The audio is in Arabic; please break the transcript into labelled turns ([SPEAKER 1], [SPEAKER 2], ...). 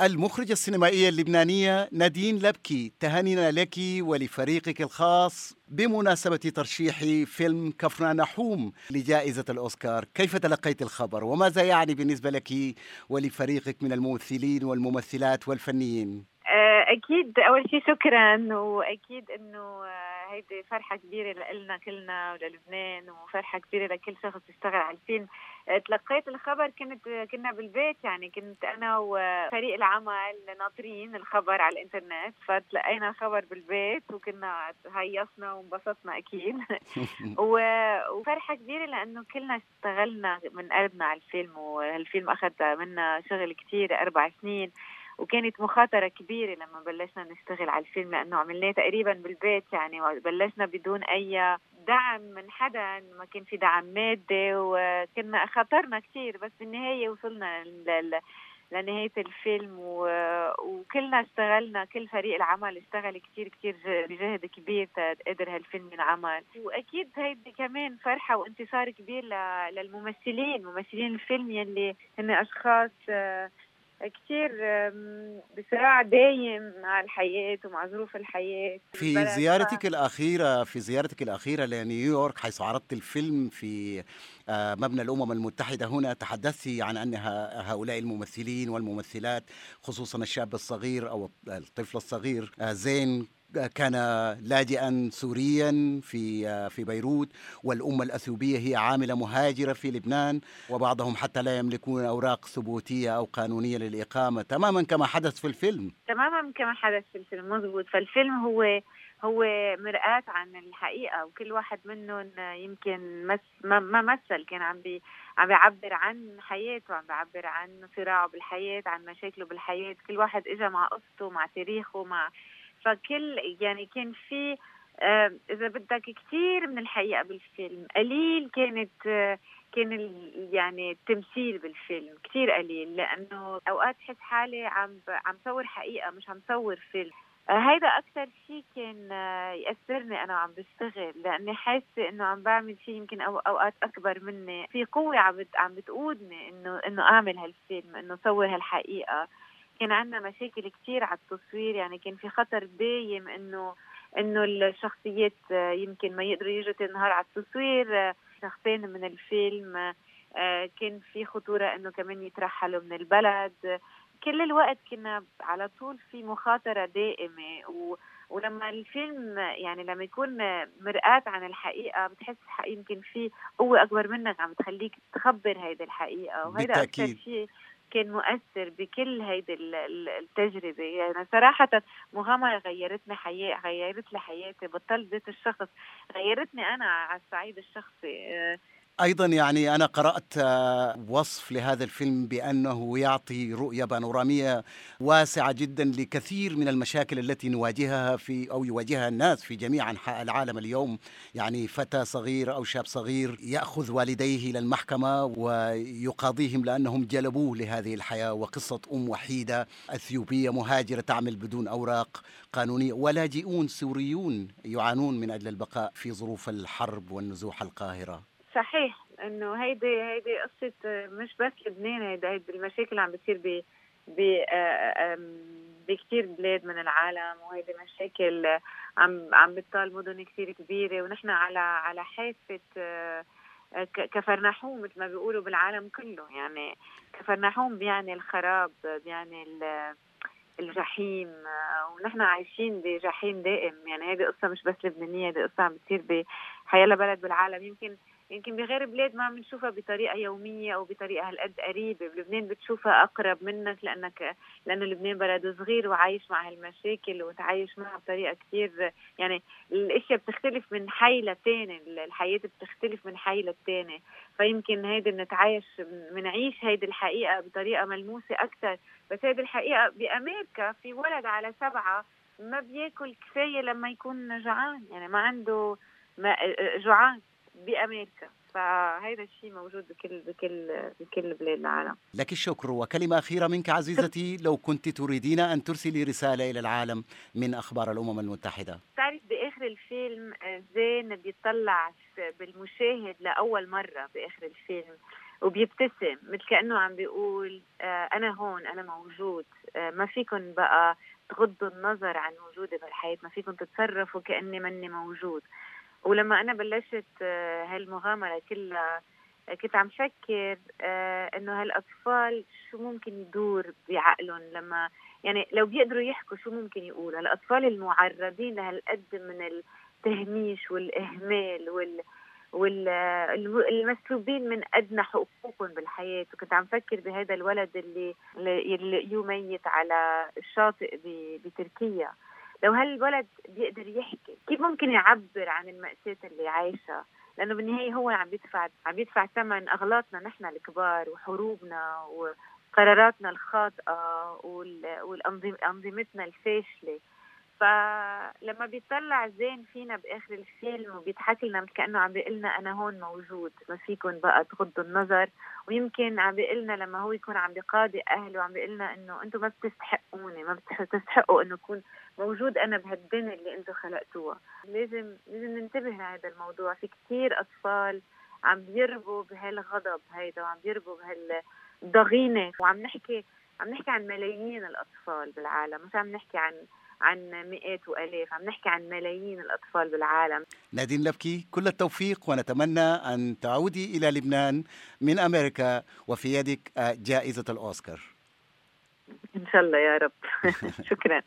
[SPEAKER 1] المخرجة السينمائية اللبنانية نادين لبكي تهانينا لك ولفريقك الخاص بمناسبة ترشيح فيلم كفر نحوم لجائزة الأوسكار. كيف تلقيت الخبر؟ وماذا يعني بالنسبة لك ولفريقك من الممثلين والممثلات والفنيين؟
[SPEAKER 2] أكيد أول شيء شكرا وأكيد إنه آه، هيدي فرحة كبيرة لنا كلنا وللبنان وفرحة كبيرة لكل شخص يشتغل على الفيلم. تلقيت الخبر كنت كنا بالبيت يعني كنت أنا وفريق العمل ناطرين الخبر على الإنترنت فتلقينا الخبر بالبيت وكنا هيصنا وانبسطنا أكيد. وفرحة كبيرة لإنه كلنا اشتغلنا من قلبنا على الفيلم والفيلم أخذ منا شغل كثير أربع سنين. وكانت مخاطرة كبيرة لما بلشنا نشتغل على الفيلم لأنه عملناه تقريبا بالبيت يعني بلشنا بدون أي دعم من حدا ما كان في دعم مادي وكنا خاطرنا كثير بس بالنهاية وصلنا لل لنهاية الفيلم و... وكلنا اشتغلنا كل فريق العمل اشتغل كتير كتير بجهد كبير تقدر هالفيلم ينعمل. وأكيد هيدي كمان فرحة وانتصار كبير ل... للممثلين ممثلين الفيلم يلي هن أشخاص كثير بصراع دايم مع الحياة ومع ظروف الحياة
[SPEAKER 1] في زيارتك الأخيرة في زيارتك الأخيرة لنيويورك حيث عرضت الفيلم في آه، مبنى الأمم المتحدة هنا تحدثت عن أن هؤلاء الممثلين والممثلات خصوصا الشاب الصغير أو الطفل الصغير آه، زين كان لاجئا سوريا في في بيروت والأمة الأثيوبية هي عاملة مهاجرة في لبنان وبعضهم حتى لا يملكون أوراق ثبوتية أو قانونية للإقامة تماما كما حدث في الفيلم.
[SPEAKER 2] تماما كما حدث في الفيلم مضبوط فالفيلم هو هو مرآة عن الحقيقة وكل واحد منهم يمكن مس ما مثل كان عم بي عم بيعبر عن حياته عم بيعبر عن صراعه بالحياة عن مشاكله بالحياة. كل واحد اجى مع قصته مع تاريخه مع فكل يعني كان في إذا بدك كثير من الحقيقة بالفيلم. قليل كانت كان يعني التمثيل بالفيلم كثير قليل لأنه أوقات حس حالي عم عم صور حقيقة مش عم صور فيلم. هيدا أكثر شيء كان آه، يأثرني أنا عم بشتغل لأني حاسة إنه عم بعمل شيء يمكن أوقات أكبر مني. في قوة عم عم بتقودني انه إنه أعمل هالفيلم إنه صور هالحقيقة. كان عندنا مشاكل كثير على التصوير يعني كان في خطر دايم إنه إنه الشخصيات يمكن ما يقدروا يجوا النهار على التصوير شخصين من الفيلم كان في خطورة إنه كمان يترحلوا من البلد. كل الوقت كنا على طول في مخاطرة دائمة و ولما الفيلم يعني لما يكون مرآة عن الحقيقة بتحس يمكن في قوة أكبر منك عم تخليك تخبر هيدي الحقيقة وهذا أكثر شيء كان مؤثر بكل هيدي التجربة. يعني صراحة مغامرة غيرتني حياه غيرت لي حياتي. بطلت ذات الشخص. غيرتني أنا على الصعيد الشخصي.
[SPEAKER 1] أيضا يعني أنا قرأت آه، وصف لهذا الفيلم بأنه يعطي رؤية بانورامية واسعة جدا لكثير من المشاكل التي نواجهها في أو يواجهها الناس في جميع أنحاء العالم اليوم. يعني فتى صغير أو شاب صغير يأخذ والديه إلى المحكمة ويقاضيهم لأنهم جلبوه لهذه الحياة وقصة أم وحيدة أثيوبية مهاجرة تعمل بدون أوراق قانونية. ولاجئون سوريون يعانون من أجل البقاء في ظروف الحرب والنزوح القاهرة.
[SPEAKER 2] صحيح إنه هيدي هيدي قصة مش بس لبنان هيدي هيدي المشاكل اللي عم بتصير ب ب بكثير بلاد من العالم وهيدي مشاكل عم عم بتطال مدن كثير كبيرة ونحن على على حافة كفرناحوم مثل ما بيقولوا بالعالم كله. يعني كفرناحوم بيعني الخراب بيعني الجحيم ونحن عايشين بجحيم دائم. يعني هذه قصة مش بس لبنانية هذه قصة عم بتصير بحيالله بلد بالعالم. يمكن يمكن بغير بلاد ما بنشوفها بطريقة يومية أو بطريقة هالقد قريبة. بلبنان بتشوفها أقرب منك لانك لأنه لبنان بلد صغير وعايش مع هالمشاكل وتعايش معها بطريقة كثير يعني الأشياء بتختلف من حي لتاني الحياة بتختلف من حي للتاني. فيمكن هيدي بنتعايش بنعيش هيدي الحقيقة بطريقة ملموسة أكثر بس هيدي الحقيقة بأمريكا في ولد على سبعة ما بياكل كفاية لما يكون جوعان. يعني ما عنده ما جوعان. بأمريكا. فهذا الشيء موجود بكل بكل بكل بلاد العالم.
[SPEAKER 1] لك الشكر. وكلمة أخيرة منك عزيزتي لو كنت تريدين أن ترسلي رسالة إلى العالم من أخبار الأمم المتحدة.
[SPEAKER 2] تعرف بآخر الفيلم زين بيطلع بالمشاهد لأول مرة بآخر الفيلم وبيبتسم مثل كأنه عم بيقول آه أنا هون أنا موجود. آه ما فيكم بقى تغضوا النظر عن وجودي بالحياة ما فيكم تتصرفوا كأني مني موجود. ولما أنا بلشت آه هالمغامرة كلها كنت عم فكر آه إنه هالأطفال شو ممكن يدور بعقلهم لما يعني لو بيقدروا يحكوا شو ممكن يقولوا؟ الأطفال المعرضين لهالقد من التهميش والإهمال وال والمسلوبين من أدنى حقوقهم بالحياة. وكنت عم فكر بهذا الولد اللي اللي يميت على الشاطئ بتركيا. لو هالولد بيقدر يحكي كيف ممكن يعبر عن المأساة اللي عايشها لأنه بالنهاية هو عم بيدفع عم بيدفع ثمن أغلاطنا نحن الكبار وحروبنا وقراراتنا الخاطئة وانظمتنا الفاشلة. فلما بيطلع زين فينا بآخر الفيلم وبيضحك لنا مثل كأنه عم بيقول لنا أنا هون موجود ما فيكم بقى تغضوا النظر. ويمكن عم بيقول لنا لما هو يكون عم بيقاضي أهله وعم بيقول لنا إنه أنتم ما بتستحقوني ما بتستحقوا إنه يكون موجود أنا بهالدنيا اللي أنتم خلقتوها. لازم لازم ننتبه لهذا الموضوع. في كثير أطفال عم بيربوا بهالغضب هيدا وعم بيربوا بهالضغينة. وعم نحكي عم نحكي عن ملايين الأطفال بالعالم مش عم نحكي عن عن مئات وآلاف. عم نحكي عن ملايين الأطفال بالعالم.
[SPEAKER 1] نادين لبكي كل التوفيق ونتمنى أن تعودي إلى لبنان من أمريكا وفي يدك جائزة الأوسكار.
[SPEAKER 2] إن شاء الله يا رب. شكرا.